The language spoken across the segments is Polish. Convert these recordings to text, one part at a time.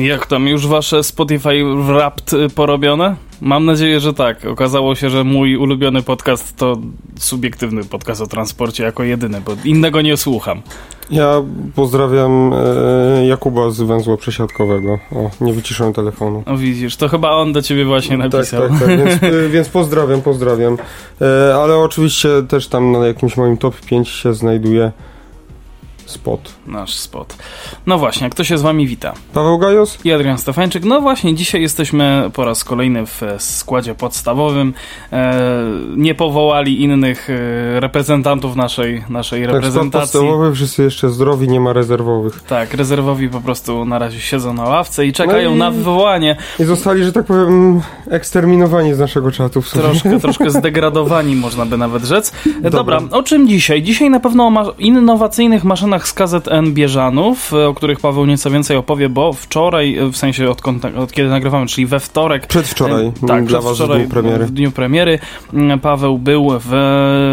Jak tam już wasze Spotify Wrapped y, porobione? Mam nadzieję, że tak. Okazało się, że mój ulubiony podcast to subiektywny podcast o transporcie jako jedyny, bo innego nie słucham. Ja pozdrawiam e, Jakuba z węzła przesiadkowego. O, nie wyciszyłem telefonu. No widzisz, to chyba on do ciebie właśnie napisał. Tak, tak, tak. Więc, e, więc pozdrawiam, pozdrawiam. E, ale oczywiście też tam na jakimś moim top 5 się znajduje spot. Nasz spot. No właśnie, kto się z wami wita? Paweł Gajos? I Adrian Stefańczyk. No właśnie, dzisiaj jesteśmy po raz kolejny w e, składzie podstawowym. E, nie powołali innych e, reprezentantów naszej, naszej Tak, skład reprezentacji. podstawowy, wszyscy jeszcze zdrowi, nie ma rezerwowych. Tak, rezerwowi po prostu na razie siedzą na ławce i czekają No i- na wywołanie. I zostali, że tak powiem, eksterminowani z naszego czatu w sumie. Troszkę, troszkę zdegradowani, można by nawet rzec. E, Dobra, Dobra. o czym dzisiaj? Dzisiaj na pewno o ma- innowacyjnych maszynach z KZN Bieżanów, e, o których Paweł nieco więcej opowie, bo wczoraj, e, w sensie od, od kiedy nagrywamy, czyli we wtorek, Przedwczoraj, e, tak, dla was w przedwczoraj, dniu premiery. w dniu premiery, m, Paweł był w,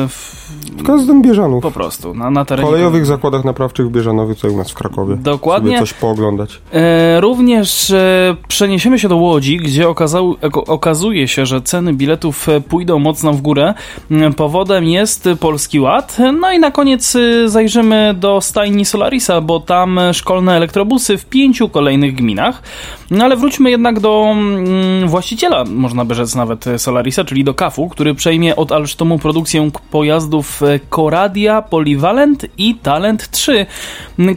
w W każdym Bieżanów. po prostu na, na terenie kolejowych zakładach naprawczych w Bieżanowie, tutaj u nas w Krakowie. Dokładnie. Sobie coś pooglądać. E, również e, przeniesiemy się do Łodzi, gdzie okazał, okazuje się, że ceny biletów e, pójdą mocno w górę. Mm, Powodem jest Polski Ład. No i na koniec zajrzymy do stajni Solarisa, bo tam szkolne elektrobusy w pięciu kolejnych gminach. No ale wróćmy jednak do mm, właściciela, można by rzec nawet Solarisa, czyli do KAF-u, który przejmie od Alstomu produkcję pojazdów e, Coradia, Polyvalent i Talent 3.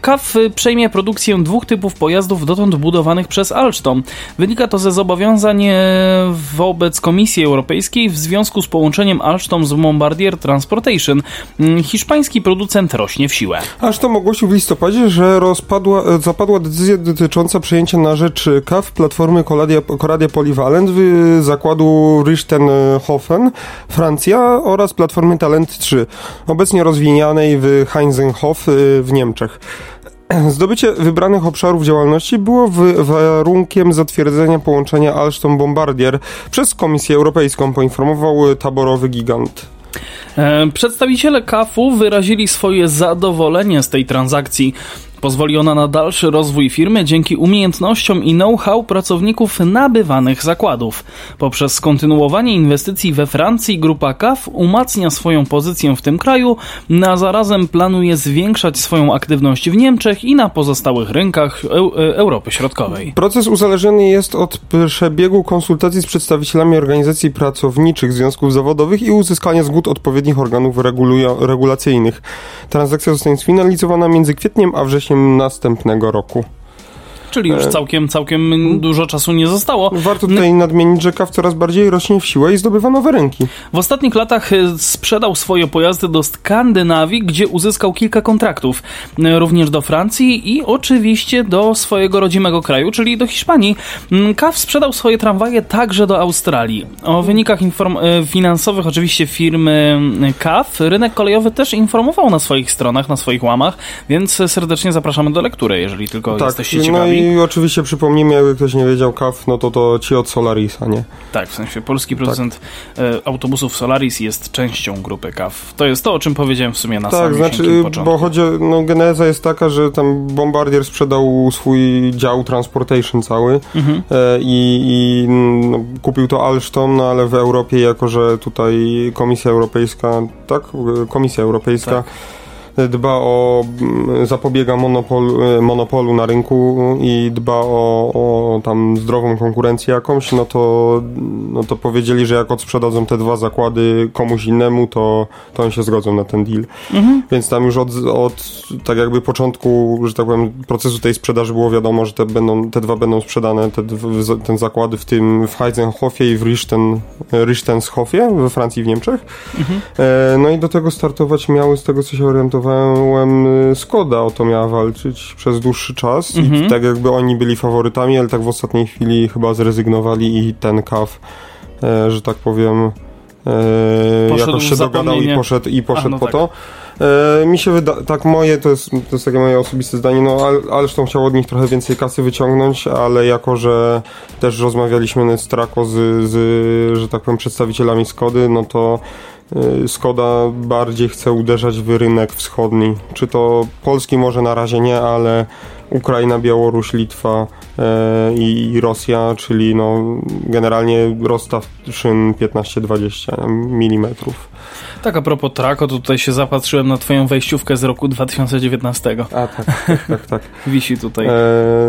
KAF przejmie produkcję dwóch typów pojazdów dotąd budowanych przez Alstom. Wynika to ze zobowiązań e, wobec Komisji Europejskiej w związku z połączeniem Alstom z Bombardier Transportation. Mm, Hiszpański producent rośnie w siłę. To ogłosił w listopadzie, że rozpadła, e, zapadła decyzja dotycząca przejęcia na rzecz KAF platformy Coradia, Coradia w zakładu Richtenhofen, Francja oraz platformy Talent 3, obecnie rozwijanej w Heinzenhof e, w Niemczech. Zdobycie wybranych obszarów działalności było warunkiem zatwierdzenia połączenia Alstom-Bombardier przez Komisję Europejską, poinformował taborowy gigant. E, Przedstawiciele KAF-u wyrazili swoje zadowolenie z tej transakcji. Pozwoli ona na dalszy rozwój firmy dzięki umiejętnościom i know-how pracowników nabywanych zakładów. Poprzez skontynuowanie inwestycji we Francji grupa KAF umacnia swoją pozycję w tym kraju, a zarazem planuje zwiększać swoją aktywność w Niemczech i na pozostałych rynkach e, Europy Środkowej. Proces uzależniony jest od przebiegu konsultacji z przedstawicielami organizacji pracowniczych, związków zawodowych i uzyskania zgód odpowiednich organów regulacyjnych. Transakcja zostanie sfinalizowana między kwietniem a wrześniem następnego roku. Czyli już E, całkiem, całkiem dużo czasu nie zostało. Warto tutaj nadmienić, że KAW coraz bardziej rośnie w siłę i zdobywa nowe rynki. W ostatnich latach e, sprzedał swoje pojazdy do Skandynawii, gdzie uzyskał kilka kontraktów. E, Również do Francji i oczywiście do swojego rodzimego kraju, czyli do Hiszpanii. Mm, KAF sprzedał swoje tramwaje także do Australii. O wynikach finansowych oczywiście firmy e, KAF rynek kolejowy też informował na swoich stronach, na swoich łamach, więc serdecznie zapraszamy do lektury, jeżeli tylko jesteście no ciekawi. I oczywiście przypomnijmy, jakby ktoś nie wiedział, KAW, no to to ci od Solarisa, nie? Tak, w sensie polski producent e, autobusów Solaris jest częścią grupy CAF. To jest to, o czym powiedziałem w sumie na tak, samym znaczy, cienkim początku. bo chodzi, no geneza jest taka, że tam Bombardier sprzedał swój dział Transportation cały Mhm. e, i, i no, kupił to Alstom, no ale w Europie, jako że tutaj Komisja Europejska, tak? Komisja Europejska Tak. Dba o, mm, zapobiega monopol, e, monopolu na rynku i dba o, o tam zdrową konkurencję jakąś, no to, no to powiedzieli, że jak odsprzedadzą te dwa zakłady komuś innemu, to, to oni się zgodzą na ten deal. Mhm. Więc tam już od, od tak jakby początku, że tak powiem, procesu tej sprzedaży było wiadomo, że te, będą, te dwa będą sprzedane, te, ten zakłady w tym w Heizenhofie i w Richten, Richtenshofie we Francji i w Niemczech. Mhm. E, no i do tego startować miały, z tego co się orientowałem, e, Skoda o to miała walczyć przez dłuższy czas Mhm. i tak jakby oni byli faworytami, ale tak w ostatniej chwili chyba zrezygnowali i ten KAF, e, że tak powiem, e, Poszedł jakoś się dogadał i poszedł, i poszedł no po tak. to. E, mi się wydaje, tak moje, to jest, to jest takie moje osobiste zdanie, no ale, Alstom chciał od nich trochę więcej kasy wyciągnąć, ale jako, że też rozmawialiśmy z Trako z, z że tak powiem, przedstawicielami Skody, no to y, Skoda bardziej chce uderzać w rynek wschodni. Czy to polski może na razie nie, ale Ukraina, Białoruś, Litwa e, i Rosja, czyli no generalnie rozstaw szyn 15-20 mm. Tak, a propos Trako, to tutaj się zapatrzyłem na twoją wejściówkę z roku 2019. A tak, tak, tak. tak. Wisi tutaj. E,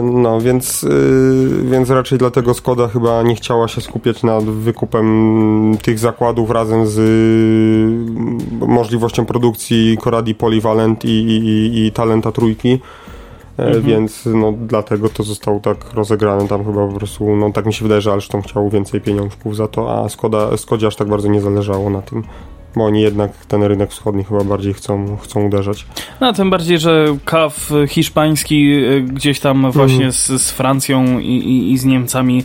no, więc, y, więc raczej dlatego Skoda chyba nie chciała się skupiać nad wykupem tych zakładów razem z y, możliwością produkcji Coradi Polyvalent i, i, i Talenta Trójki. E, mhm. Więc no, dlatego to zostało tak rozegrane tam chyba po prostu, no tak mi się wydaje, że Alstom chciał więcej pieniążków za to, a Skoda, Skodzie aż tak bardzo nie zależało na tym bo oni jednak ten rynek wschodni chyba bardziej chcą, chcą uderzać. No, tym bardziej, że KAF hiszpański e, gdzieś tam właśnie mm. z, z, Francją i, i, i, z Niemcami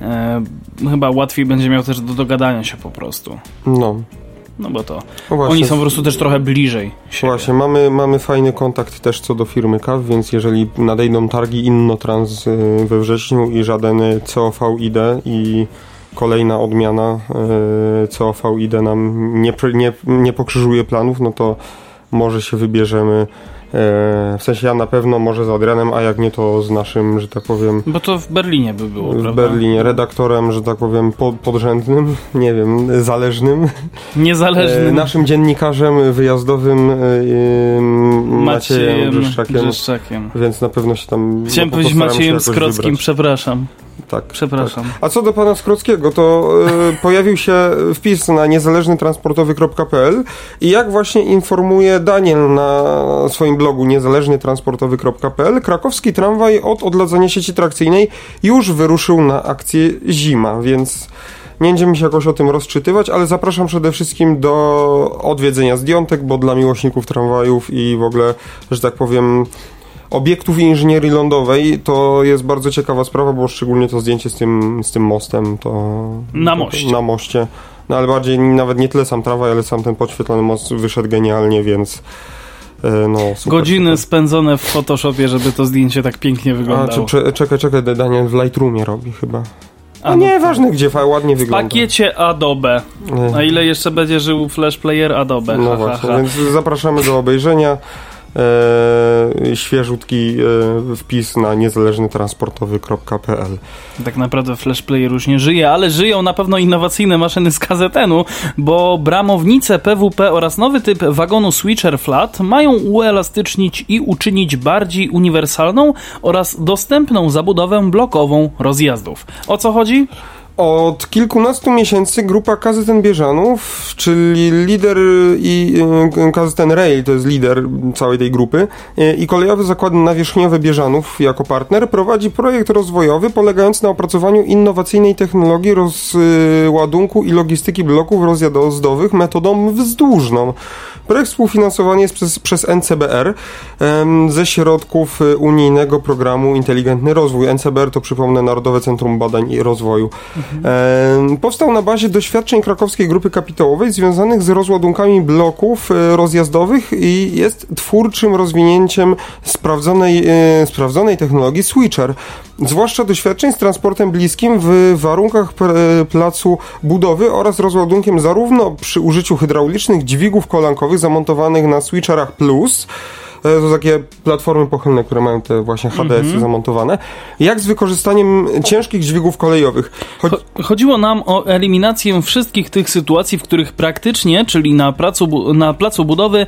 e, chyba łatwiej będzie miał też do dogadania się po prostu. No. No bo to no oni są po prostu też trochę bliżej. Siebie. Właśnie, mamy, mamy fajny kontakt też co do firmy KAF, więc jeżeli nadejdą targi Innotrans e, we wrześniu i żaden COVID i kolejna odmiana e, COVID nam nie, nie, nie pokrzyżuje planów, no to może się wybierzemy w sensie ja na pewno może z Adrianem, a jak nie to z naszym, że tak powiem. Bo to w Berlinie by było, w prawda? W Berlinie, redaktorem, że tak powiem, podrzędnym, nie wiem, zależnym. Niezależnym. E, naszym dziennikarzem wyjazdowym Maciejem Grzeszczakiem. Grzeszczakiem. Więc na pewno się tam. Chciałem no, powiedzieć Maciejem Skrockim, wybrać. przepraszam. Tak. Przepraszam. Tak. A co do pana Skrockiego, to y, pojawił się wpis na niezależnytransportowy.pl i jak właśnie informuje Daniel na swoim blogu niezależnytransportowy.pl, krakowski tramwaj od odladzania sieci trakcyjnej już wyruszył na akcję Zima, więc nie będziemy się jakoś o tym rozczytywać, ale zapraszam przede wszystkim do odwiedzenia zdjątek, bo dla miłośników tramwajów i w ogóle, że tak powiem, obiektów inżynierii lądowej to jest bardzo ciekawa sprawa, bo szczególnie to zdjęcie z tym, z tym mostem to... Na moście. Na moście. No ale bardziej nawet nie tyle sam tramwaj, ale sam ten podświetlony most wyszedł genialnie, więc... E, no, super, Godziny super. spędzone w Photoshopie, żeby to zdjęcie tak pięknie wyglądało. A, czekaj, czekaj, Daniel w Lightroomie robi chyba. A no nieważne gdzie, ładnie wygląda. W pakiecie Adobe. A ile jeszcze będzie żył Flash Player Adobe? No ha, właśnie, ha, ha. więc zapraszamy do obejrzenia e, świeżutki e, wpis na niezależnytransportowy.pl. Tak naprawdę Flash Player już nie żyje, ale żyją na pewno innowacyjne maszyny z KZN-u, bo bramownice PWP oraz nowy typ wagonu Switcher Flat mają uelastycznić i uczynić bardziej uniwersalną oraz dostępną zabudowę blokową rozjazdów. O co chodzi? Od kilkunastu miesięcy grupa KZN Bieżanów, czyli lider i e, KZN Rail, to jest lider całej tej grupy, e, i kolejowy zakład nawierzchniowy Bieżanów jako partner prowadzi projekt rozwojowy polegający na opracowaniu innowacyjnej technologii rozładunku i logistyki bloków rozjazdowych metodą wzdłużną. Projekt współfinansowany jest przez, przez NCBR ze środków e, unijnego programu Inteligentny Rozwój. NCBR to przypomnę Narodowe Centrum Badań i Rozwoju. Mhm. Powstał na bazie doświadczeń krakowskiej grupy kapitałowej związanych z rozładunkami bloków e, rozjazdowych i jest twórczym rozwinięciem sprawdzonej, e, sprawdzonej technologii Switcher zwłaszcza doświadczeń z transportem bliskim w warunkach placu budowy oraz rozładunkiem zarówno przy użyciu hydraulicznych dźwigów kolankowych zamontowanych na switcherach Plus, E, to takie platformy pochylne, które mają te właśnie HDS-y mm -hmm. zamontowane, jak z wykorzystaniem ciężkich dźwigów kolejowych. Chodziło nam o eliminację wszystkich tych sytuacji, w których praktycznie, czyli na, placu, na placu budowy,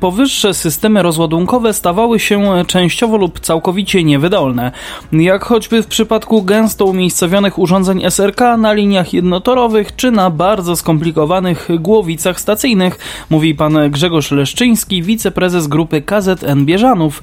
powyższe systemy rozładunkowe stawały się częściowo lub całkowicie niewydolne. Jak choćby w przypadku gęsto umiejscowionych urządzeń SRK na liniach jednotorowych, czy na bardzo skomplikowanych głowicach stacyjnych, mówi pan Grzegorz Leszczyński, wiceprezes grupy KZ KZN Bieżanów.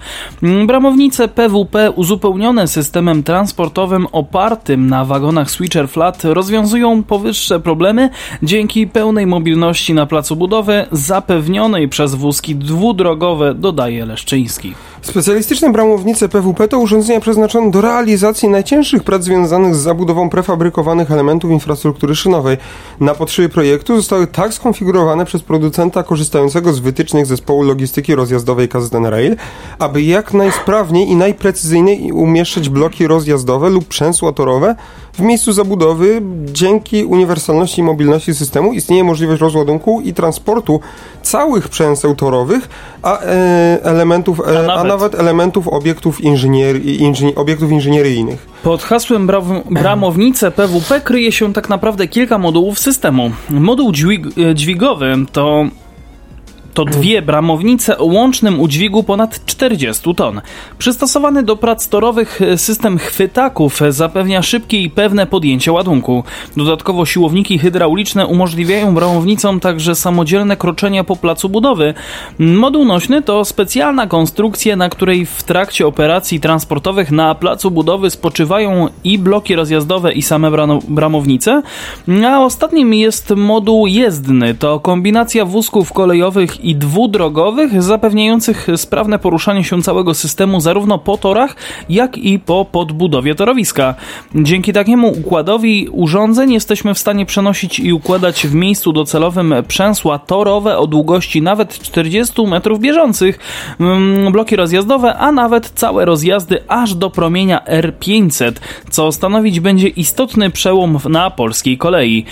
Bramownice PWP uzupełnione systemem transportowym opartym na wagonach Switcher Flat rozwiązują powyższe problemy dzięki pełnej mobilności na placu budowy zapewnionej przez wózki dwudrogowe, dodaje Leszczyński. Specjalistyczne bramownice PWP to urządzenia przeznaczone do realizacji najcięższych prac związanych z zabudową prefabrykowanych elementów infrastruktury szynowej. Na potrzeby projektu zostały tak skonfigurowane przez producenta korzystającego z wytycznych zespołu logistyki rozjazdowej KZN Rail, aby jak najsprawniej i najprecyzyjniej umieszczać bloki rozjazdowe lub przęsła torowe w miejscu zabudowy. Dzięki uniwersalności i mobilności systemu istnieje możliwość rozładunku i transportu całych przęseł torowych, a e, elementów, e, a, nawet. a, nawet. elementów obiektów, inżynier, inżyni, obiektów inżynieryjnych. Pod hasłem bramownice PWP kryje się tak naprawdę kilka modułów systemu. Moduł dźwig, e, dźwigowy to to dwie bramownice o łącznym udźwigu ponad 40 ton. Przystosowany do prac torowych system chwytaków zapewnia szybkie i pewne podjęcie ładunku. Dodatkowo siłowniki hydrauliczne umożliwiają bramownicom także samodzielne kroczenie po placu budowy. Moduł nośny to specjalna konstrukcja, na której w trakcie operacji transportowych na placu budowy spoczywają i bloki rozjazdowe i same bramownice, a ostatnim jest moduł jezdny. To kombinacja wózków kolejowych i dwudrogowych, zapewniających sprawne poruszanie się całego systemu zarówno po torach, jak i po podbudowie torowiska. Dzięki takiemu układowi urządzeń jesteśmy w stanie przenosić i układać w miejscu docelowym przęsła torowe o długości nawet 40 metrów bieżących, mm, bloki rozjazdowe, a nawet całe rozjazdy aż do promienia R500, co stanowić będzie istotny przełom na polskiej kolei.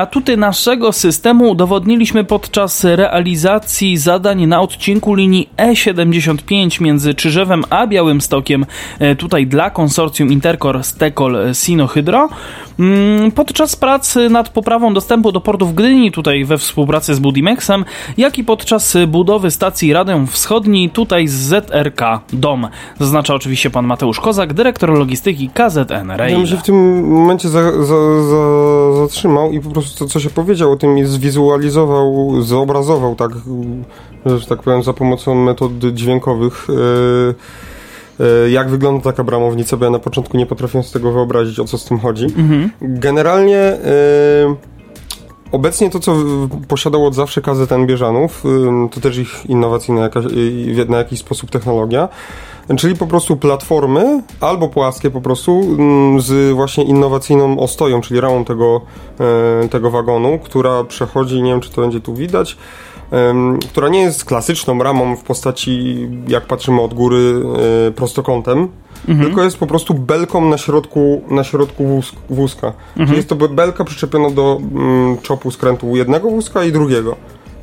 Atuty naszego systemu udowodniliśmy podczas realizacji realizacji zadań na odcinku linii E75 między Czyżewem a Białymstokiem, e, tutaj dla konsorcjum Intercor Stekol Sinohydro. Mm, podczas pracy nad poprawą dostępu do portów Gdyni, tutaj we współpracy z Budimexem, jak i podczas budowy stacji Radę Wschodniej, tutaj z ZRK DOM. Zaznacza oczywiście pan Mateusz Kozak, dyrektor logistyki KZN Rail. Ja bym się w tym momencie za, za, za, zatrzymał i po prostu to, co się powiedział o tym zwizualizował, zobrazował tak, że tak powiem, za pomocą metod dźwiękowych. Yy, E, jak wygląda taka bramownica, bo ja na początku nie potrafię z tego wyobrazić, o co z tym chodzi. Mhm. Generalnie e, Obecnie to, co posiadał od zawsze KZN Bieżanów, e, to też ich innowacyjna jakaś, na jakiś sposób technologia, czyli po prostu platformy albo płaskie po prostu z właśnie innowacyjną ostoją, czyli ramą tego, tego wagonu, która przechodzi, nie wiem czy to będzie tu widać, która nie jest klasyczną ramą w postaci, jak patrzymy od góry, e, prostokątem, mhm. tylko jest po prostu belką na środku, na środku wózka. Mhm. Czyli jest to belka przyczepiona do mm, czopu skrętu jednego wózka i drugiego.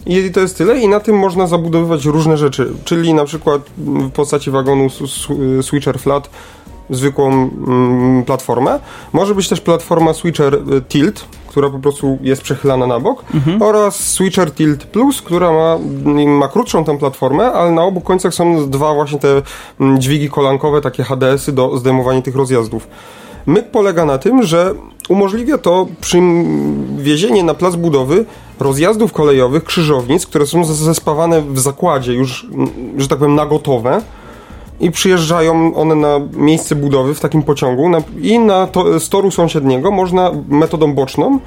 I to jest tyle i na tym można zabudowywać różne rzeczy, czyli na przykład w postaci wagonu switcher flat zwykłą mm, platformę. Może być też platforma switcher y, tilt, która po prostu jest przechylana na bok mhm. oraz Switcher Tilt Plus, która ma, ma krótszą tę platformę, ale na obu końcach są dwa właśnie te mm, dźwigi kolankowe, takie HDS-y do zdejmowania tych rozjazdów. Myk polega na tym, że umożliwia to przywiezienie na plac budowy rozjazdów kolejowych, krzyżownic, które są zespawane w zakładzie już, mm, że tak powiem, na gotowe, i przyjeżdżają one na miejsce budowy w takim pociągu. Na, i na to, z toru sąsiedniego można metodą boczną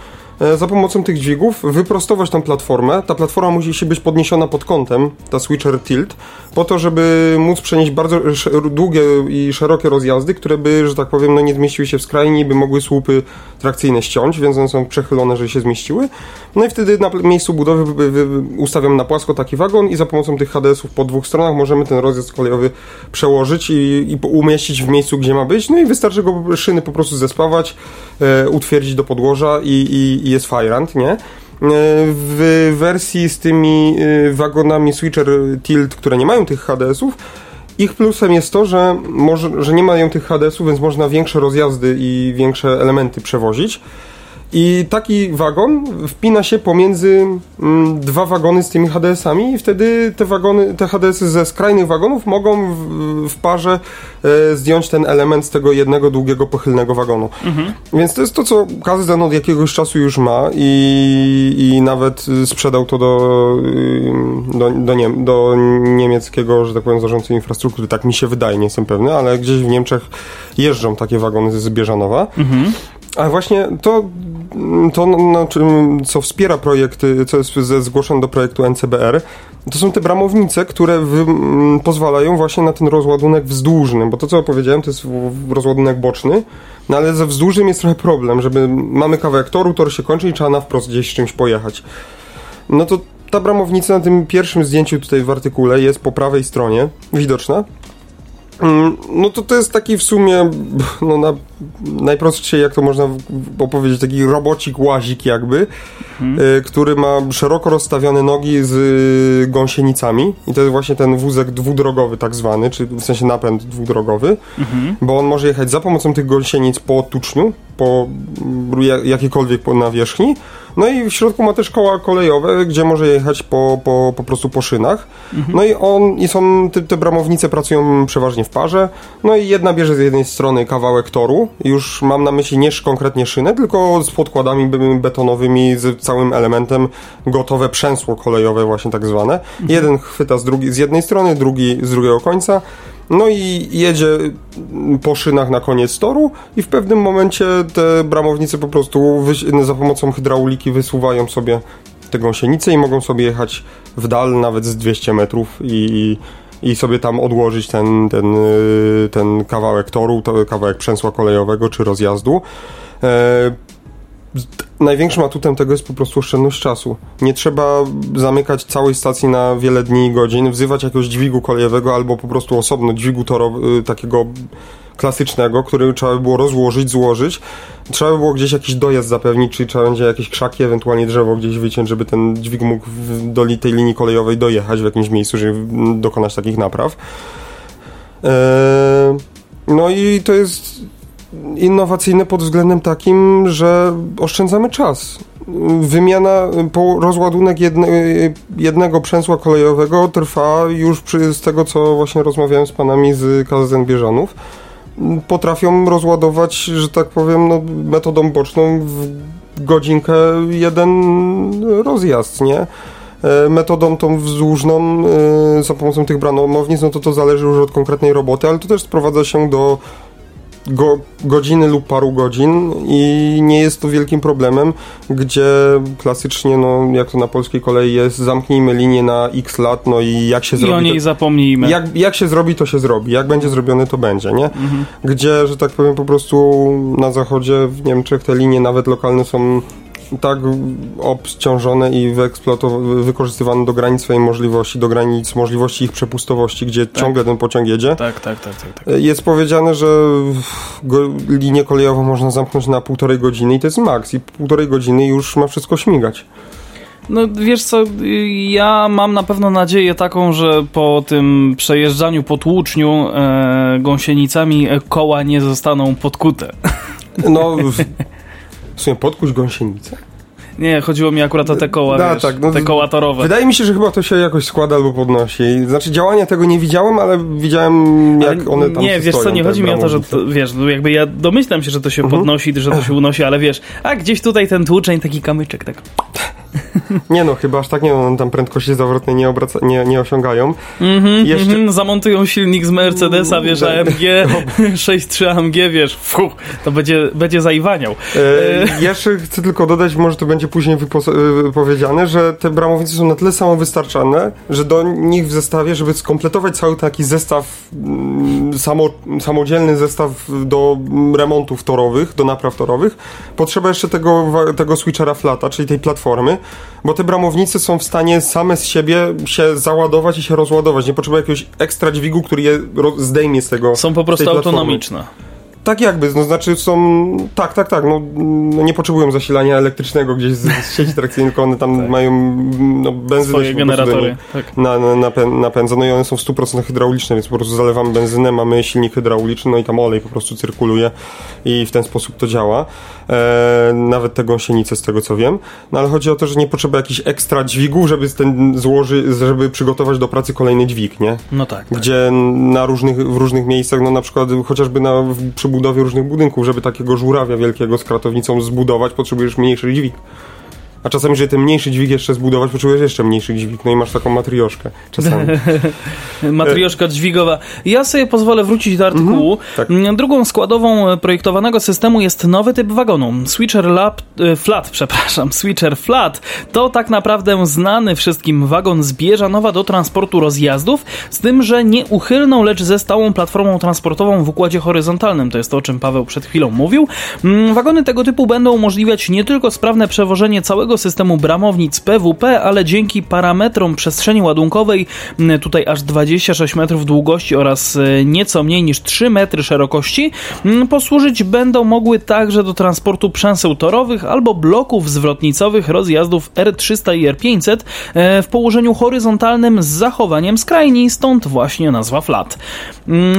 za pomocą tych dźwigów wyprostować tą platformę. Ta platforma musi się być podniesiona pod kątem, ta switcher tilt, po to, żeby móc przenieść bardzo długie i szerokie rozjazdy, które by, że tak powiem, no nie zmieściły się w skrajni, by mogły słupy trakcyjne ściąć, więc one są przechylone, żeby się zmieściły. No i wtedy na miejscu budowy ustawiam na płasko taki wagon i za pomocą tych HDS-ów po dwóch stronach możemy ten rozjazd kolejowy przełożyć i, i umieścić w miejscu, gdzie ma być. No i wystarczy go szyny po prostu zespawać, e, utwierdzić do podłoża i, i jest Fajrant, nie? E, w wersji z tymi e, wagonami Switcher Tilt, które nie mają tych HDS-ów, ich plusem jest to, że, może, że nie mają tych HDS-ów, więc można większe rozjazdy i większe elementy przewozić. I taki wagon wpina się pomiędzy mm, dwa wagony z tymi HDS-ami i wtedy te wagony, te HDS-y ze skrajnych wagonów mogą w, w parze e, zdjąć ten element z tego jednego długiego, pochylnego wagonu. Mhm. Więc to jest to, co KZN od jakiegoś czasu już ma i, i nawet sprzedał to do, do, do, nie, do niemieckiego, że tak powiem, zarządcy infrastruktury. Tak mi się wydaje, nie jestem pewny, ale gdzieś w Niemczech jeżdżą takie wagony z Bieżanowa. Mhm. A właśnie to, to no, co wspiera projekty, co jest zgłoszone do projektu NCBR, to są te bramownice, które wy, m, pozwalają właśnie na ten rozładunek wzdłużny, bo to co powiedziałem to jest rozładunek boczny, no ale ze wzdłużnym jest trochę problem, żeby mamy kawałek toru, tor się kończy i trzeba na wprost gdzieś czymś pojechać. No to ta bramownica na tym pierwszym zdjęciu tutaj w artykule jest po prawej stronie widoczna. Mm, no to to jest taki w sumie, no na jak to można opowiedzieć, taki robocik łazik jakby, mhm. y, który ma szeroko rozstawione nogi z y, gąsienicami i to jest właśnie ten wózek dwudrogowy tak zwany, czy w sensie napęd dwudrogowy, mhm. bo on może jechać za pomocą tych gąsienic po tuczniu, po jakiejkolwiek nawierzchni, no i w środku ma też koła kolejowe, gdzie może jechać po, po, po prostu po szynach. Mhm. No i on, i są, te, te bramownice pracują przeważnie w parze. No i jedna bierze z jednej strony kawałek toru, już mam na myśli nie konkretnie szynę, tylko z podkładami betonowymi, z całym elementem gotowe przęsło kolejowe właśnie tak zwane. Mhm. Jeden chwyta z, drugi, z jednej strony, drugi z drugiego końca. No i jedzie po szynach na koniec toru i w pewnym momencie te bramownice po prostu za pomocą hydrauliki wysuwają sobie te gąsienice i mogą sobie jechać w dal nawet z 200 metrów i, i sobie tam odłożyć ten, ten, ten kawałek toru, kawałek przęsła kolejowego czy rozjazdu. Największym atutem tego jest po prostu oszczędność czasu. Nie trzeba zamykać całej stacji na wiele dni i godzin, wzywać jakiegoś dźwigu kolejowego albo po prostu osobno dźwigu torow- y, takiego klasycznego, który trzeba by było rozłożyć, złożyć. Trzeba by było gdzieś jakiś dojazd zapewnić, czyli trzeba będzie jakieś krzaki, ewentualnie drzewo gdzieś wyciąć, żeby ten dźwig mógł do tej linii kolejowej dojechać w jakimś miejscu, żeby dokonać takich napraw. Eee, no i to jest innowacyjne pod względem takim, że oszczędzamy czas. Wymiana, rozładunek jedne, jednego przęsła kolejowego trwa już przy, z tego, co właśnie rozmawiałem z panami z KZN Bieżanów. Potrafią rozładować, że tak powiem, no, metodą boczną w godzinkę jeden rozjazd, nie? E, metodą tą wzdłużną e, za pomocą tych branomownic, no to to zależy już od konkretnej roboty, ale to też sprowadza się do go, godziny lub paru godzin i nie jest to wielkim problemem, gdzie klasycznie, no jak to na polskiej kolei jest, zamknijmy linię na x lat, no i jak się I zrobi... I o niej to, zapomnijmy. Jak, jak się zrobi, to się zrobi. Jak będzie zrobione, to będzie, nie? Mhm. Gdzie, że tak powiem, po prostu na zachodzie w Niemczech te linie nawet lokalne są tak obciążone i wykorzystywane do granic swojej możliwości, do granic możliwości ich przepustowości, gdzie tak. ciągle ten pociąg jedzie. Tak, tak, tak, tak, tak. Jest powiedziane, że linię kolejową można zamknąć na półtorej godziny i to jest maks. I półtorej godziny już ma wszystko śmigać. No wiesz co, ja mam na pewno nadzieję taką, że po tym przejeżdżaniu po tłuczniu e, gąsienicami koła nie zostaną podkute. No sumie podkuć gąsienicę? Nie, chodziło mi akurat o te koła, da, wiesz, tak, no, te koła torowe. Wydaje mi się, że chyba to się jakoś składa albo podnosi. Znaczy działania tego nie widziałem, ale widziałem jak ale one tam Nie, wiesz co, nie chodzi mi o to, że to, wiesz, no jakby ja domyślam się, że to się mhm. podnosi, że to się unosi, ale wiesz, a gdzieś tutaj ten tłuczeń, taki kamyczek, tak... Nie no, chyba aż tak nie, no, tam prędkości zawrotne nie, obraca, nie, nie osiągają. Mm -hmm, Jeszcze... Mm -hmm, zamontują silnik z Mercedesa, wiesz, AMG, 6.3 AMG, wiesz, fuh, to będzie, będzie zaiwaniał. E, e, jeszcze chcę tylko dodać, może to będzie później e, powiedziane, że te bramownice są na tyle samowystarczalne, że do nich w zestawie, żeby skompletować cały taki zestaw, mm, samo, samodzielny zestaw do remontów torowych, do napraw torowych, potrzeba jeszcze tego, tego switchera flata, czyli tej platformy, bo te bramownice są w stanie same z siebie się załadować i się rozładować. Nie potrzeba jakiegoś ekstra dźwigu, który je zdejmie z tego. Są po prostu autonomiczne. Tak jakby, no znaczy są, tak, tak, tak, no, no nie potrzebują zasilania elektrycznego gdzieś z, z sieci trakcyjnej, tylko one tam tak. mają no, benzynę Swoje generatory. Tak. Na, na, napę, napędza, no i one są w 100% hydrauliczne, więc po prostu zalewamy benzynę, mamy silnik hydrauliczny, no i tam olej po prostu cyrkuluje i w ten sposób to działa. E, nawet te gąsienice z tego co wiem, no ale chodzi o to, że nie potrzeba jakichś ekstra dźwigów, żeby ten złoży, żeby przygotować do pracy kolejny dźwig, nie? No tak. tak. Gdzie tak. na różnych, w różnych miejscach, no na przykład chociażby na, przy budowie różnych budynków, żeby takiego żurawia wielkiego z kratownicą zbudować, potrzebujesz mniejszy dźwig. A czasami, żeby ten mniejszy dźwig jeszcze zbudować, potrzebujesz jeszcze mniejszy dźwig, no i masz taką matrioszkę czasami. Matrioszka dźwigowa. Ja sobie pozwolę wrócić do artykułu. tak. Drugą składową projektowanego systemu jest nowy typ wagonu. Switcher Lab, e, Flat, przepraszam, Switcher Flat to tak naprawdę znany wszystkim wagon zbierza nowa do transportu rozjazdów, z tym, że nie uchylną, lecz ze stałą platformą transportową w układzie horyzontalnym. To jest to, o czym Paweł przed chwilą mówił. Mm, Wagony tego typu będą umożliwiać nie tylko sprawne przewożenie całego systemu bramownic PWP, ale dzięki parametrom przestrzeni ładunkowej, tutaj aż 26 metrów długości oraz e, nieco mniej niż 3 metry szerokości, posłużyć będą mogły także do transportu przęseł torowych albo bloków zwrotnicowych rozjazdów R300 i R500 e, w położeniu horyzontalnym z zachowaniem skrajni, stąd właśnie nazwa flat.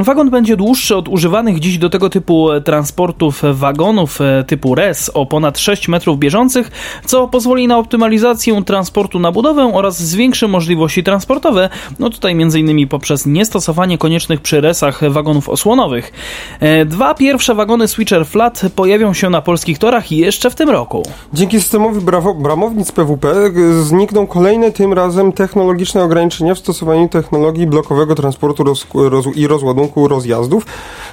Wagon będzie dłuższy od używanych dziś do tego typu e, transportów wagonów typu RES o ponad 6 metrów bieżących, co pozwoli na optymalizację transportu na budowę oraz zwiększy możliwości transportowe, no tutaj m.in. poprzez niestosowanie koniecznych przy resach wagonów osłonowych. E, Dwa pierwsze wagony Switcher Flat pojawią się na polskich torach jeszcze w tym roku. Dzięki systemowi brawo, bramownic PWP g- znikną kolejne tym razem technologiczne ograniczenia w stosowaniu technologii blokowego transportu roz, roz, i rozładunku rozjazdów,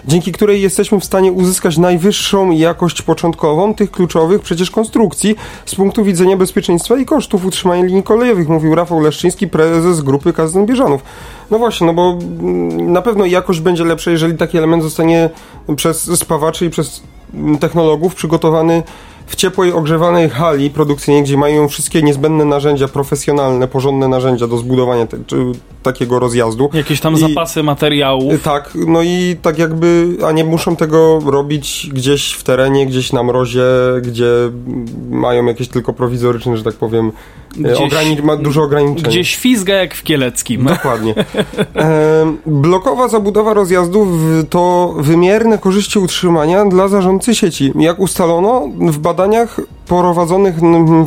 dzięki której jesteśmy w stanie uzyskać najwyższą jakość początkową tych kluczowych przecież konstrukcji z punktu widzenia bezpieczeństwa i kosztów utrzymania linii kolejowych, mówił Rafał Leszczyński, prezes grupy Kazden Bieżanów. No właśnie, no bo mm, na pewno jakość będzie lepsza, jeżeli taki element zostanie przez spawaczy i przez mm, technologów przygotowany w ciepłej, ogrzewanej hali produkcyjnej, gdzie mają wszystkie niezbędne narzędzia profesjonalne, porządne narzędzia do zbudowania te, takiego rozjazdu. Jakieś tam I- zapasy materiałów. Y, Tak, no i tak jakby, a nie muszą tego robić gdzieś w terenie, gdzieś na mrozie, gdzie mają jakieś tylko prowizoryczne, że tak powiem, Gdzieś- Gdzieś, ograni- ma dużo ograniczeń. Gdzie świzga jak w Kieleckim. Dokładnie. Em, blokowa zabudowa rozjazdów to wymierne korzyści utrzymania dla zarządcy sieci. Jak ustalono w badaniach prowadzonych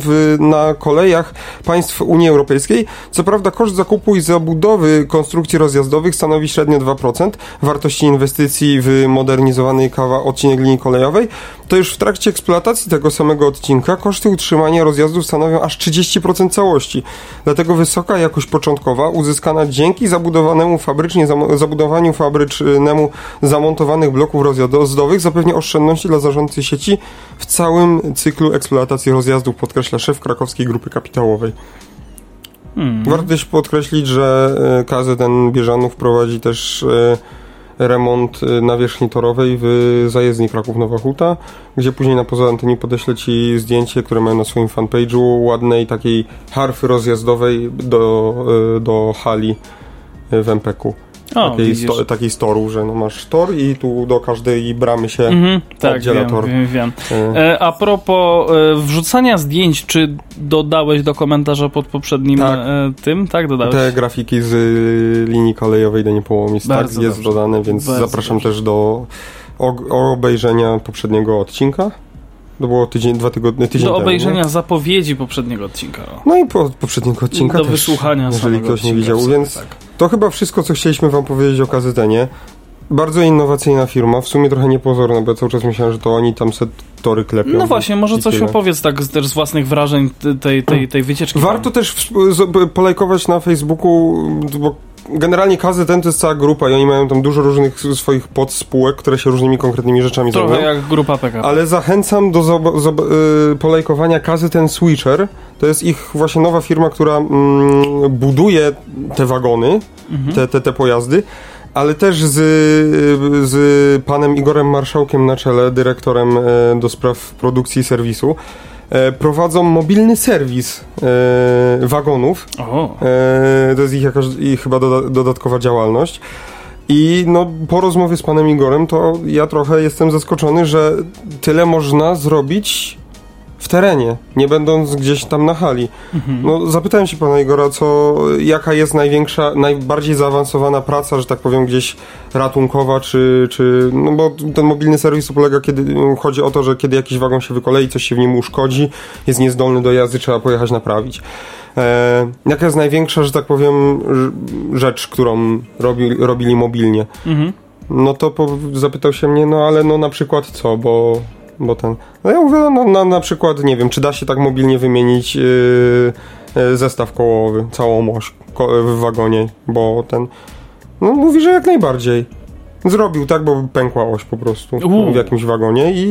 w, na kolejach państw Unii Europejskiej, co prawda koszt zakupu i zabudowy konstrukcji rozjazdowych stanowi średnio 2% wartości inwestycji w modernizowany kawa odcinek linii kolejowej, to już w trakcie eksploatacji tego samego odcinka koszty utrzymania rozjazdów stanowią aż 30% całości. Dlatego wysoka jakość początkowa uzyskana dzięki zabudowanemu fabrycznie zabudowaniu fabrycznemu zamontowanych bloków rozjazdowych zapewnia oszczędności dla zarządcy sieci w całym cyklu eksploatacji rozjazdów, podkreśla szef krakowskiej grupy kapitałowej. Hmm. Warto też podkreślić, że e, KZN Bieżanów prowadzi też e, remont e, nawierzchni torowej w zajezdni Kraków-Nowa Huta, gdzie później na poza antenie podeślę Ci zdjęcie, które mają na swoim fanpage'u, ładnej takiej harfy rozjazdowej do, do hali w MPK-u. O, Takiej, sto, takiej storu, że no masz tor i tu do każdej bramy się Mhm, tak, oddziela wiem, tor. wiem, wiem. E, E, a propos e, wrzucania zdjęć, czy dodałeś do komentarza pod poprzednim Tak. e, tym? Tak, dodałeś. Te grafiki z y, linii kolejowej do Niepołomic tak jest dobrze. dodane, więc Bardzo zapraszam dobrze. też do obejrzenia poprzedniego odcinka. To było tydzień, dwa tygodnie, tydzień do temu. obejrzenia nie? zapowiedzi poprzedniego odcinka. No i po poprzedniego odcinka do też, wysłuchania jeżeli ktoś nie widział, sumie, więc tak. to chyba wszystko, co chcieliśmy wam powiedzieć o KZN-ie. Bardzo innowacyjna firma, w sumie trochę niepozorna, bo ja cały czas myślałem, że to oni tam set tory klepią. No właśnie, może coś tyle. opowiedz tak z, też z własnych wrażeń tej, tej, tej wycieczki. Warto też w- z- polajkować na Facebooku, bo generalnie KZN to jest cała grupa i oni mają tam dużo różnych swoich podspółek, które się różnymi konkretnymi rzeczami Trochę zajmują. jak grupa PKP. Ale zachęcam do zob- zob- y, polajkowania KZN Switcher. To jest ich właśnie nowa firma, która mm, buduje te wagony, Mhm. te, te, te pojazdy. Ale też z, z panem Igorem Marszałkiem na czele, dyrektorem e, do spraw produkcji i serwisu, prowadzą mobilny serwis e, wagonów. E, to jest ich jakaś ich chyba doda- dodatkowa działalność. I no, po rozmowie z panem Igorem, to ja trochę jestem zaskoczony, że tyle można zrobić w terenie, nie będąc gdzieś tam na hali. No, zapytałem się pana Igora, co, jaka jest największa, najbardziej zaawansowana praca, że tak powiem, gdzieś ratunkowa, czy, czy no bo ten mobilny serwis polega, kiedy chodzi o to, że kiedy jakiś wagon się wykolei, coś się w nim uszkodzi, jest niezdolny do jazdy, trzeba pojechać naprawić. E, jaka jest największa, że tak powiem, rz- rzecz, którą robi, robili mobilnie? mhm. No to po, zapytał się mnie, no ale no na przykład co, bo bo ten... No ja mówię, no, na, na przykład, nie wiem, czy da się tak mobilnie wymienić yy, yy, zestaw kołowy, całą oś ko w wagonie, bo ten... No mówi, że jak najbardziej. Zrobił tak, bo pękła oś po prostu w jakimś wagonie i,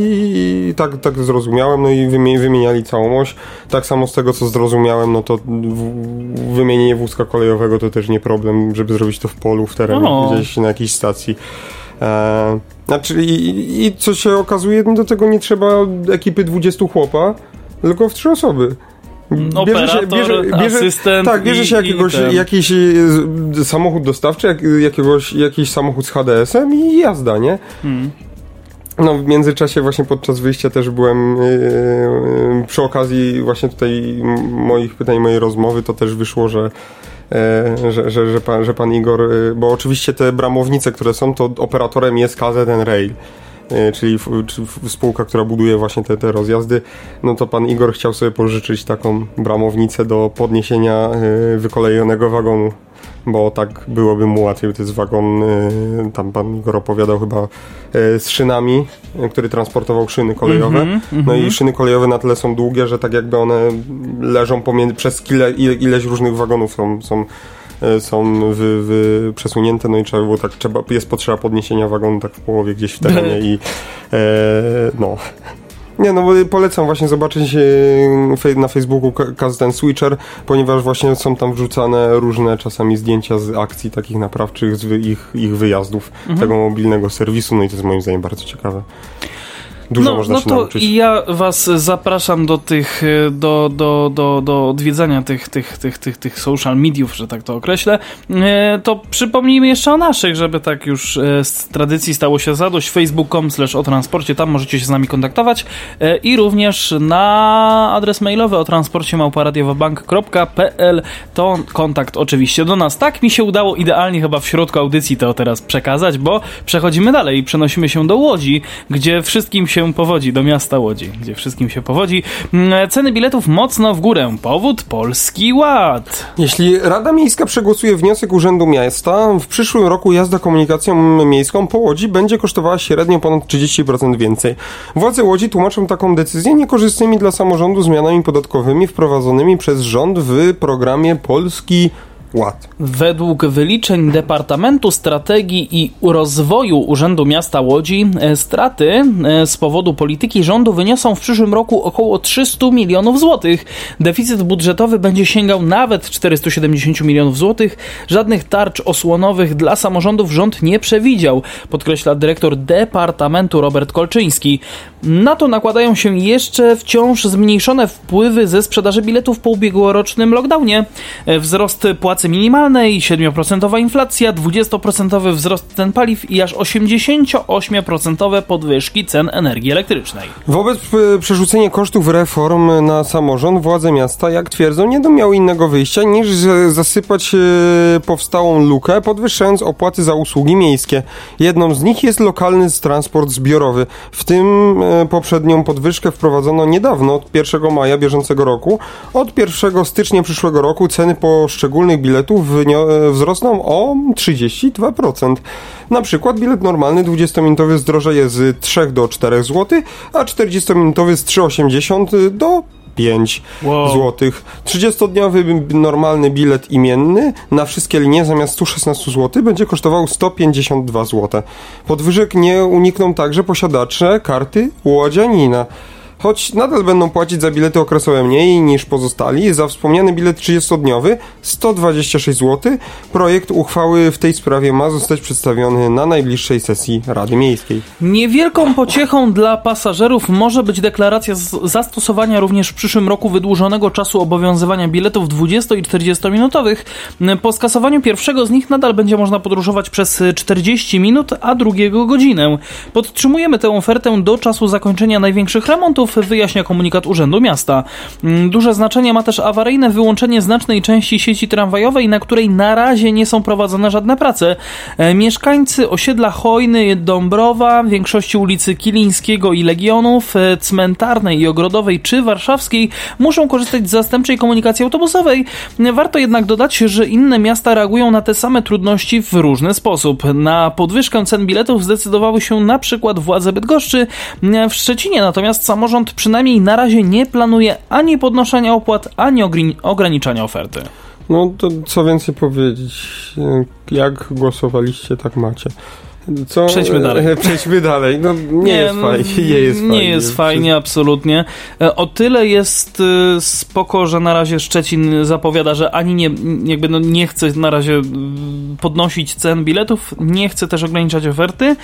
i tak, tak zrozumiałem, no i wymi- wymieniali całą oś. Tak samo z tego, co zrozumiałem, no to wymienienie wózka kolejowego to też nie problem, żeby zrobić to w polu, w terenie, O. gdzieś na jakiejś stacji. E, znaczy i, i- co się okazuje, no do tego nie trzeba ekipy 20 chłopa, tylko w trzy osoby. Operator, asystent Tak, bierze się jakiegoś, jakiś e, samochód dostawczy, jak, jakiegoś, jakiś samochód z HDS-em i jazda, nie? Hmm. No w międzyczasie właśnie podczas wyjścia też byłem yy, przy okazji właśnie tutaj moich pytań, mojej rozmowy, to też wyszło, że że, że, że, pan, że pan Igor, e, bo oczywiście te bramownice, które są, to operatorem jest KZN Rail, e, czyli spółka, która buduje właśnie te, te rozjazdy, no to pan Igor chciał sobie pożyczyć taką bramownicę do podniesienia e, wykolejonego wagonu bo tak byłoby mu łatwiej. To jest wagon, tam pan Igor opowiadał chyba, y, z szynami, y, który transportował szyny kolejowe. Mhm, No i szyny kolejowe na tyle są długie, że tak jakby one leżą pomiędzy, przez kile, ile, ileś różnych wagonów są, są, y, są wy, wy przesunięte, no i trzeba było tak, trzeba, jest potrzeba podniesienia wagonu tak w połowie gdzieś w terenie i e, no. Nie, no bo polecam właśnie zobaczyć e, na Facebooku KZN Switcher, ponieważ właśnie są tam wrzucane różne czasami zdjęcia z akcji takich naprawczych, z ich, ich wyjazdów, tego mobilnego serwisu, no i to jest moim zdaniem bardzo ciekawe. Dużo no, można no się to nauczyć. i ja was zapraszam do tych, e, do, do, do, do odwiedzania tych, tych, tych, tych, tych social mediów, że tak to określę. E, To przypomnijmy jeszcze o naszych, żeby tak już e, z tradycji stało się zadość. facebook.com slash o transporcie, tam możecie się z nami kontaktować i również na adres mailowy o transporcie małparadiowabank.pl to kontakt oczywiście do nas. Tak mi się udało idealnie chyba w środku audycji to teraz przekazać, bo przechodzimy dalej i przenosimy się do Łodzi, gdzie wszystkim się powodzi, do miasta Łodzi, gdzie wszystkim się powodzi. Mm, Ceny biletów mocno w górę. Powód Polski Ład. Jeśli Rada Miejska przegłosuje wniosek Urzędu Miasta, w przyszłym roku jazda komunikacją miejską po Łodzi będzie kosztowała średnio ponad 30% więcej. Władze Łodzi tłumaczą taką decyzję niekorzystnymi dla samorządu zmianami podatkowymi wprowadzonymi przez rząd w programie Polski Ład. Według wyliczeń Departamentu Strategii i Rozwoju Urzędu Miasta Łodzi e, straty e, z powodu polityki rządu wyniosą w przyszłym roku około 300 milionów złotych. Deficyt budżetowy będzie sięgał nawet 470 milionów złotych. Żadnych tarcz osłonowych dla samorządów rząd nie przewidział, podkreśla dyrektor Departamentu Robert Kolczyński. Na to nakładają się jeszcze wciąż zmniejszone wpływy ze sprzedaży biletów po ubiegłorocznym lockdownie. E, Wzrost płacy minimalnej, 7% inflacja, 20% wzrost cen paliw i aż 88% podwyżki cen energii elektrycznej. Wobec e, przerzucenia kosztów reform na samorząd, władze miasta, jak twierdzą, nie miały innego wyjścia niż zasypać e, powstałą lukę, podwyższając opłaty za usługi miejskie. Jedną z nich jest lokalny transport zbiorowy. W tym e, poprzednią podwyżkę wprowadzono niedawno, od 1 maja bieżącego roku. Od 1 stycznia przyszłego roku ceny poszczególnych biletów wynio- e, wzrosną o 32%. Na przykład bilet normalny 20-minutowy zdrożeje z 3 do 4 zł, a 40-minutowy z 3,80 do 5 Wow. złotych. 30-dniowy b- normalny bilet imienny na wszystkie linie zamiast 116 zł będzie kosztował 152 zł. Podwyżek nie unikną także posiadacze karty łodzianina. Choć nadal będą płacić za bilety okresowe mniej niż pozostali, za wspomniany bilet 30-dniowy 126 zł. Projekt uchwały w tej sprawie ma zostać przedstawiony na najbliższej sesji Rady Miejskiej. Niewielką pociechą dla pasażerów może być deklaracja zastosowania również w przyszłym roku wydłużonego czasu obowiązywania biletów 20 i 40 minutowych. Po skasowaniu pierwszego z nich nadal będzie można podróżować przez 40 minut, a drugiego godzinę. Podtrzymujemy tę ofertę do czasu zakończenia największych remontów, biletów, wyjaśnia komunikat Urzędu Miasta. Mm, duże znaczenie ma też awaryjne wyłączenie znacznej części sieci tramwajowej, na której na razie nie są prowadzone żadne prace. E, mieszkańcy osiedla Hojny, Dąbrowa, większości ulicy Kilińskiego i Legionów, e, Cmentarnej i Ogrodowej czy Warszawskiej muszą korzystać z zastępczej komunikacji autobusowej. Warto jednak dodać, że inne miasta reagują na te same trudności w różny sposób. Na podwyżkę cen biletów zdecydowały się na przykład władze Bydgoszczy. W Szczecinie natomiast samorząd przynajmniej na razie nie planuje ani podnoszenia opłat, ani ograniczania oferty. No to co więcej powiedzieć. Jak głosowaliście, tak macie. Co? Przejdźmy dalej. Przejdźmy dalej. No, nie, nie jest fajnie. Nie jest fajnie, nie jest fajnie absolutnie. E, o tyle jest e, spoko, że na razie Szczecin zapowiada, że ani nie, jakby no nie chce na razie podnosić cen biletów, nie chce też ograniczać oferty.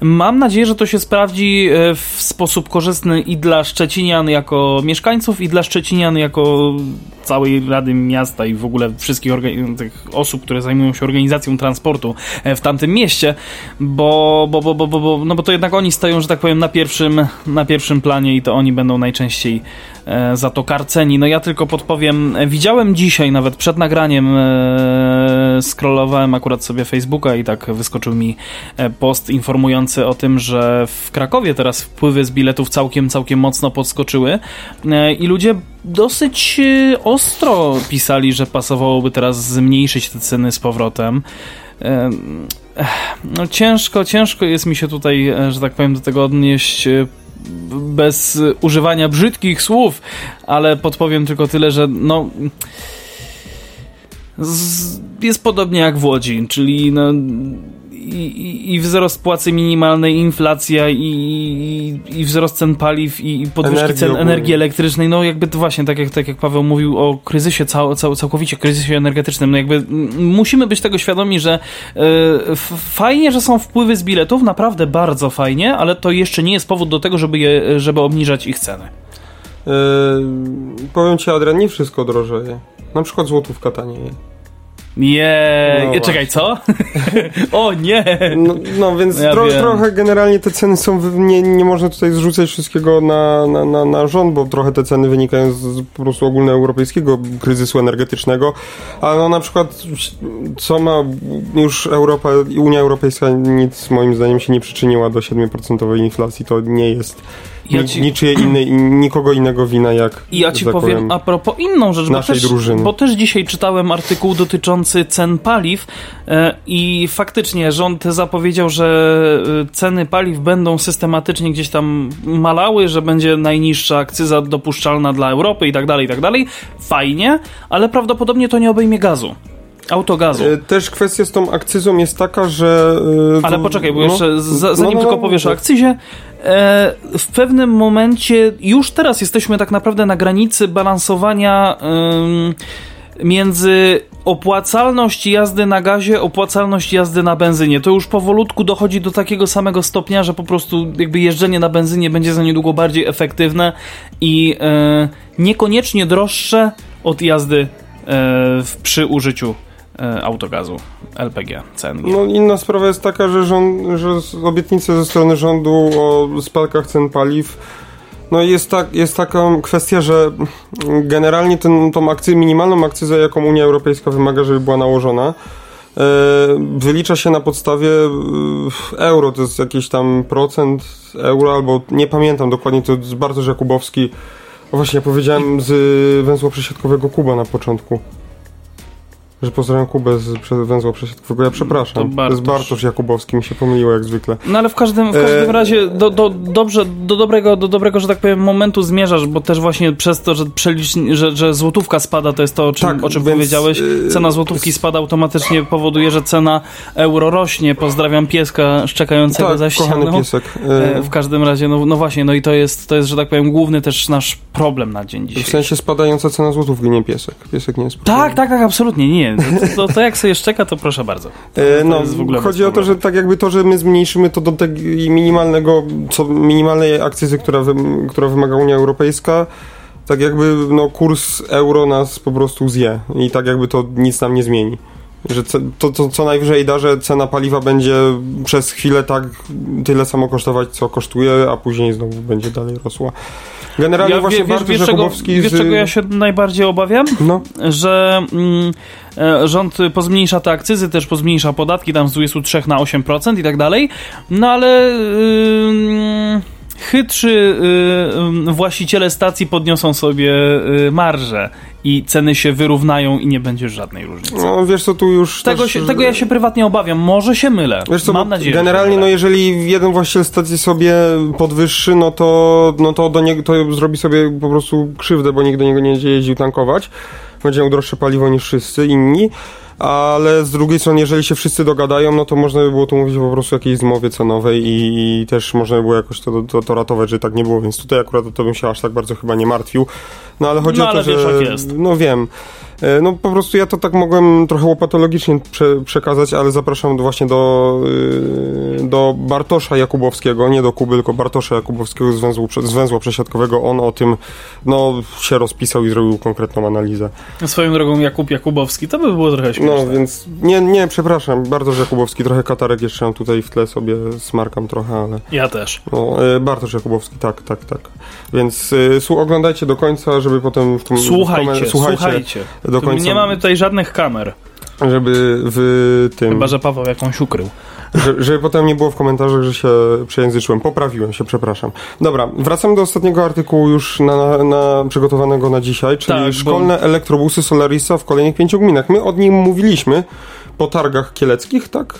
Mam nadzieję, że to się sprawdzi e, w sposób korzystny i dla Szczecinian jako mieszkańców, i dla Szczecinian jako całej Rady Miasta i w ogóle wszystkich tych osób, które zajmują się organizacją transportu w tamtym mieście, bo, bo, bo, bo, bo, no bo to jednak oni stoją, że tak powiem, na pierwszym, na pierwszym planie i to oni będą najczęściej e, za to karceni. No ja tylko podpowiem, widziałem dzisiaj nawet przed nagraniem, e, scrollowałem akurat sobie Facebooka i tak wyskoczył mi e, post informujący o tym, że w Krakowie teraz wpływy z biletów całkiem, całkiem mocno podskoczyły e, i ludzie dosyć e, ostro pisali, że pasowałoby teraz zmniejszyć te ceny z powrotem. No ciężko, ciężko jest mi się tutaj, e, że tak powiem, do tego odnieść e, bez używania brzydkich słów, ale podpowiem tylko tyle, że no jest podobnie jak w Łodzi, czyli no i, i wzrost płacy minimalnej, inflacja i, i, i wzrost cen paliw i, i podwyżki Energii cen ogólnie. energii elektrycznej, no jakby to właśnie, tak jak, tak jak Paweł mówił o kryzysie, cał, cał, całkowicie kryzysie energetycznym, no jakby musimy być tego świadomi, że y, fajnie, że są wpływy z biletów, naprawdę bardzo fajnie, ale to jeszcze nie jest powód do tego, żeby, je, żeby obniżać ich ceny. Yy, powiem Ci, Adrian, nie wszystko drożeje. Na przykład złotówka tanieje. Nie, no czekaj, co? o nie! No, no więc ja tro, trochę generalnie te ceny są, nie, nie można tutaj zrzucać wszystkiego na, na, na, na rząd, bo trochę te ceny wynikają z, z po prostu ogólnoeuropejskiego kryzysu energetycznego, a no na przykład co ma już Europa, Unia Europejska nic moim zdaniem się nie przyczyniła do 7% inflacji, to nie jest ja ci... niczyje nikogo innego wina jak. I ja ci tak powiem, powiem, a propos inną rzecz, bo też, drużyny. bo też dzisiaj czytałem artykuł dotyczący cen paliw e, i faktycznie rząd zapowiedział, że e, ceny paliw będą systematycznie gdzieś tam malały, że będzie najniższa akcyza dopuszczalna dla Europy i tak dalej, i tak dalej. Fajnie, ale prawdopodobnie to nie obejmie gazu. Autogazu. E, też kwestia z tą akcyzą jest taka, że. Ale poczekaj, bo no, jeszcze zanim no, no, tylko no, powiesz o akcyzie, E, w pewnym momencie, już teraz jesteśmy tak naprawdę na granicy balansowania między opłacalność jazdy na gazie, opłacalność jazdy na benzynie. To już powolutku dochodzi do takiego samego stopnia, że po prostu jakby jeżdżenie na benzynie będzie za niedługo bardziej efektywne i e, niekoniecznie droższe od jazdy e, przy użyciu E, autogazu, LPG, CNG. No inna sprawa jest taka, że, rząd, że obietnice ze strony rządu o spadkach cen paliw no jest, tak, jest taka kwestia, że generalnie ten, tą akcję, minimalną akcyzę, jaką Unia Europejska wymaga, żeby była nałożona, e, wylicza się na podstawie e, euro, to jest jakiś tam procent euro, albo nie pamiętam dokładnie, to jest Bartosz Jakubowski, właśnie powiedziałem z węzła przesiadkowego Kuba na początku. Że pozdrawiam Kubę z węzła przesiadkowego. Ja przepraszam. To, Bartosz. jest Bartosz Jakubowski, mi się pomyliło jak zwykle. No ale w każdym, w każdym e... razie do, do, dobrze, do dobrego, do dobrego, że tak powiem, momentu zmierzasz, bo też właśnie przez to, że, przelicz, że, że złotówka spada, to jest to, o czym, tak, o czym więc, powiedziałeś. E, cena złotówki spada automatycznie powoduje, że cena euro rośnie. Pozdrawiam pieska szczekającego tak, za ścianą. piesek. E... W każdym razie, no, no właśnie, no i to jest, to jest, że tak powiem, główny też nasz problem na dzień dzisiejszy. W sensie spadająca cena złotówki, nie piesek. Piesek nie jest Tak, tak, tak, absolutnie, nie nie. To, to, to, jak sobie szczeka, to proszę bardzo. To, e, no, chodzi o to, że tak jakby to, że my zmniejszymy to do tego minimalnego, co, minimalnej akcyzy, która, wy, która wymaga Unia Europejska, tak jakby no, kurs euro nas po prostu zje i tak jakby to nic nam nie zmieni. Że to, to co najwyżej da, że cena paliwa będzie przez chwilę tak tyle samo kosztować, co kosztuje, a później znowu będzie dalej rosła. Generalnie Ja, właśnie wie, wiesz, czego, wiesz z... czego ja się najbardziej obawiam? No, że mm, e, rząd pozmniejsza te akcyzy, też pozmniejsza podatki tam z 23 na 8% i tak dalej, no ale ym, chytrzy ym, właściciele stacji podniosą sobie y, marże i ceny się wyrównają i nie będzie żadnej różnicy. no wiesz co, tu już Tego, też... się, tego ja się prywatnie obawiam. Może się mylę. Wiesz co, Mam nadzieję, generalnie, no jeżeli jeden właściciel stacji sobie podwyższy, no to, no to do niego, to zrobi sobie po prostu krzywdę, bo nikt do niego nie będzie jeździł tankować. Będzie miał droższe paliwo niż wszyscy inni. Ale z drugiej strony, jeżeli się wszyscy dogadają, no to można by było tu mówić po prostu o jakiejś zmowie cenowej i, i też można by było jakoś to, to, to ratować, że tak nie było, więc tutaj akurat o to bym się aż tak bardzo chyba nie martwił. No ale chodzi No, o to, ale że... wiesz, jak jest. No wiem. E, No po prostu ja to tak mogłem trochę łopatologicznie prze, przekazać, ale zapraszam do, właśnie do, yy, do Bartosza Jakubowskiego, nie do Kuby, tylko Bartosza Jakubowskiego z węzłu, z węzła przesiadkowego. On o tym no, się rozpisał i zrobił konkretną analizę. Swoją drogą Jakub Jakubowski, to by było trochę śmieszne. No więc nie, nie, przepraszam, Bartosz Jakubowski, trochę katarek jeszcze mam tutaj w tle sobie, smarkam trochę, ale Ja też. no, e, Bartosz Jakubowski, tak, tak, tak. Więc y, oglądajcie do końca, żeby potem w tym... w Słuchajcie, słuchajcie. Do końca, Nie mamy tutaj żadnych kamer. żeby w tym... Chyba, że Paweł jakąś ukrył. Że, żeby potem nie było w komentarzach, że się przejęzyczyłem. Poprawiłem się, przepraszam. Dobra, wracamy do ostatniego artykułu już na, na, przygotowanego na dzisiaj, czyli Tak, bo- szkolne elektrobusy Solarisa w kolejnych pięciu gminach. My od nim mówiliśmy po targach kieleckich, tak?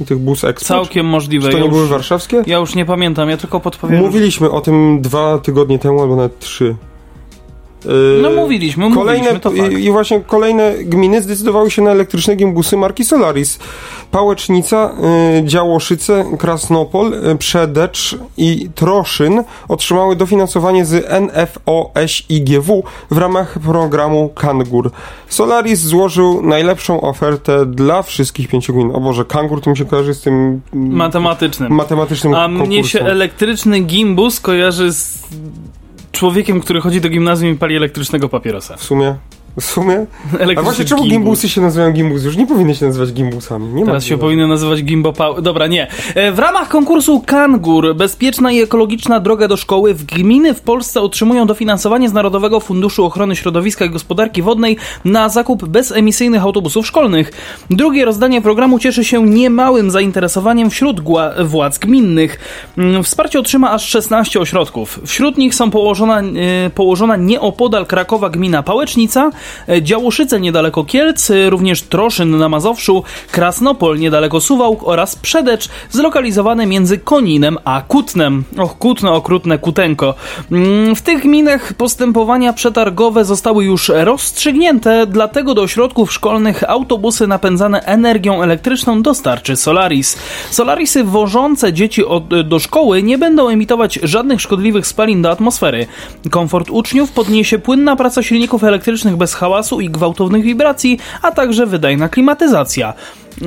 I tych bus expo. Całkiem możliwe. Czy to ja nie już, były warszawskie? Ja już nie pamiętam, ja tylko podpowiem. Mówiliśmy o tym dwa tygodnie temu, albo nawet trzy. Yy, No mówiliśmy, Kolejne, mówiliśmy, to fakt. i, właśnie kolejne gminy zdecydowały się na elektryczne gimbusy marki Solaris. Pałecznica, y, Działoszyce, Krasnopol, y, Przedecz i Troszyn otrzymały dofinansowanie z NFOŚiGW w ramach programu Kangur. Solaris złożył najlepszą ofertę dla wszystkich pięciu gmin. O Boże, Kangur to mi się kojarzy z tym mm, Matematycznym. matematycznym A mnie się konkursem. elektryczny gimbus kojarzy z człowiekiem, który chodzi do gimnazjum i pali elektrycznego papierosa. W sumie. W sumie? A właśnie czemu gimbus. gimbusy się nazywają gimbus? Już nie powinny się nazywać gimbusami. Nie ma Teraz się powinny nazywać Gimbo Power. Dobra, nie. E, W ramach konkursu Kangur Bezpieczna i ekologiczna droga do szkoły w gminy w Polsce otrzymują dofinansowanie z Narodowego Funduszu Ochrony Środowiska i Gospodarki Wodnej na zakup bezemisyjnych autobusów szkolnych. Drugie rozdanie programu cieszy się niemałym zainteresowaniem wśród władz gminnych. Mm, Wsparcie otrzyma aż 16 ośrodków. Wśród nich są położona, e, położona nieopodal Krakowa gmina Pałecznica, Działoszyce niedaleko Kielc, e, również Troszyn na Mazowszu, Krasnopol niedaleko Suwałk oraz Przedecz zlokalizowane między Koninem a Kutnem. Och, Kutno, okrutne Kutenko. Mm, W tych gminach postępowania przetargowe zostały już rozstrzygnięte, dlatego do ośrodków szkolnych autobusy napędzane energią elektryczną dostarczy Solaris. Solarisy wożące dzieci od, do szkoły nie będą emitować żadnych szkodliwych spalin do atmosfery. Komfort uczniów podniesie płynna praca silników elektrycznych bez hałasu i gwałtownych wibracji, a także wydajna klimatyzacja.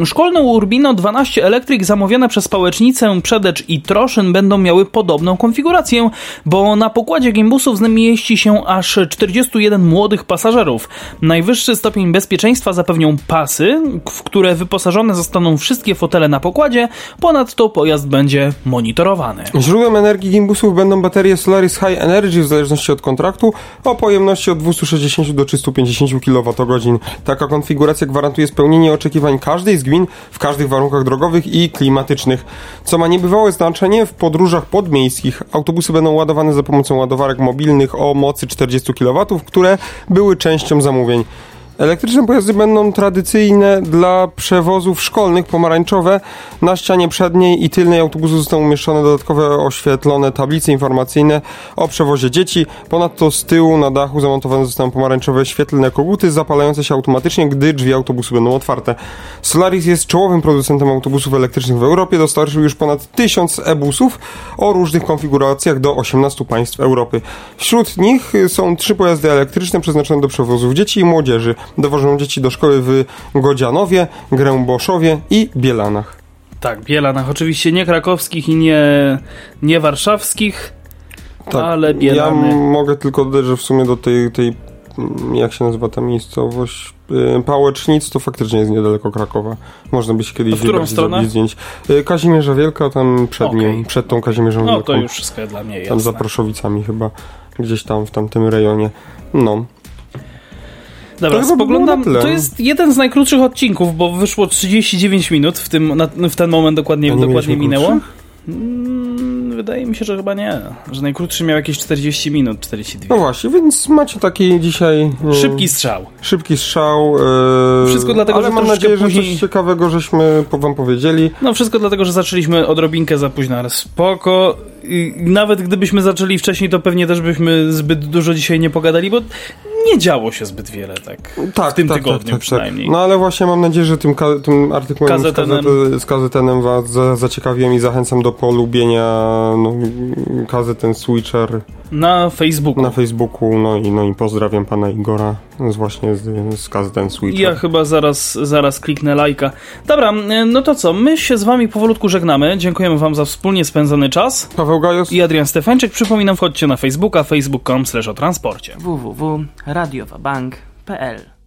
Szkolne Urbino 12 Electric zamówione przez Pałecznicę, Przedecz i Troszyn będą miały podobną konfigurację, bo na pokładzie gimbusów zmieści się aż 41 młodych pasażerów. Najwyższy stopień bezpieczeństwa zapewnią pasy, w które wyposażone zostaną wszystkie fotele na pokładzie, ponadto pojazd będzie monitorowany. Źródłem energii gimbusów będą baterie Solaris High Energy w zależności od kontraktu o pojemności od 260 do 350 kWh. Taka konfiguracja gwarantuje spełnienie oczekiwań każdej z gmin w każdych warunkach drogowych i klimatycznych. Co ma niebywałe znaczenie w podróżach podmiejskich. Autobusy będą ładowane za pomocą ładowarek mobilnych o mocy 40 kW, które były częścią zamówień. Elektryczne pojazdy będą tradycyjne dla przewozów szkolnych, pomarańczowe. Na ścianie przedniej i tylnej autobusu zostaną umieszczone dodatkowe oświetlone tablice informacyjne o przewozie dzieci. Ponadto z tyłu na dachu zamontowane zostaną pomarańczowe świetlne koguty zapalające się automatycznie, gdy drzwi autobusu będą otwarte. Solaris jest czołowym producentem autobusów elektrycznych w Europie. Dostarczył już ponad 1000 e-busów o różnych konfiguracjach do 18 państw Europy. Wśród nich są trzy pojazdy elektryczne przeznaczone do przewozów dzieci i młodzieży. Dowożą dzieci do szkoły w Godzianowie, Gręboszowie i Bielanach. Tak, Bielanach, oczywiście nie krakowskich i nie, nie warszawskich, ale Ja Bielany. m- mogę tylko dodać, że w sumie do tej, tej, mm, jak się nazywa ta miejscowość, Y, Pałecznic to faktycznie jest niedaleko Krakowa. Można by się kiedyś w którą stronę? zdjęć. Y, Kazimierza Wielka, tam przed Okej. nim, przed tą Kazimierzą No Wielką. to już wszystko dla mnie Tam za. Proszowicami chyba, gdzieś tam w tamtym rejonie. No. Dobra, To by spoglądam. To jest jeden z najkrótszych odcinków, bo wyszło 39 minut w, tym, na, w ten moment dokładnie, dokładnie minęło. krótszych? Mm, wydaje mi się, że chyba nie. Że najkrótszy miał jakieś 40 minut, 42. No właśnie, więc macie taki dzisiaj... y, Szybki strzał. Szybki strzał. y, Wszystko dlatego, ale że mam nadzieję, że później- coś ciekawego żeśmy wam powiedzieli. No wszystko dlatego, że zaczęliśmy odrobinkę za późno, ale spoko. Nawet gdybyśmy zaczęli wcześniej, to pewnie też byśmy zbyt dużo dzisiaj nie pogadali, bo nie działo się zbyt wiele, tak. Tak, w tym tak, tygodniu tak, tak, przynajmniej. Tak. No ale właśnie mam nadzieję, że tym, tym artykułem kazety, z kazetenem was za, zaciekawiłem i zachęcam do polubienia no, kazeten Switcher Na Facebooku. na Facebooku. No i, no i pozdrawiam pana Igora z właśnie z, z kazeten Switcher. Ja chyba zaraz, zaraz kliknę lajka. Dobra, no to co? My się z wami powolutku żegnamy. Dziękujemy wam za wspólnie spędzony czas. Paweł Gajos? I Adrian Stefańczyk. Przypominam, wchodźcie na Facebooka, facebook.com slash o transporcie. www.radiowabank.pl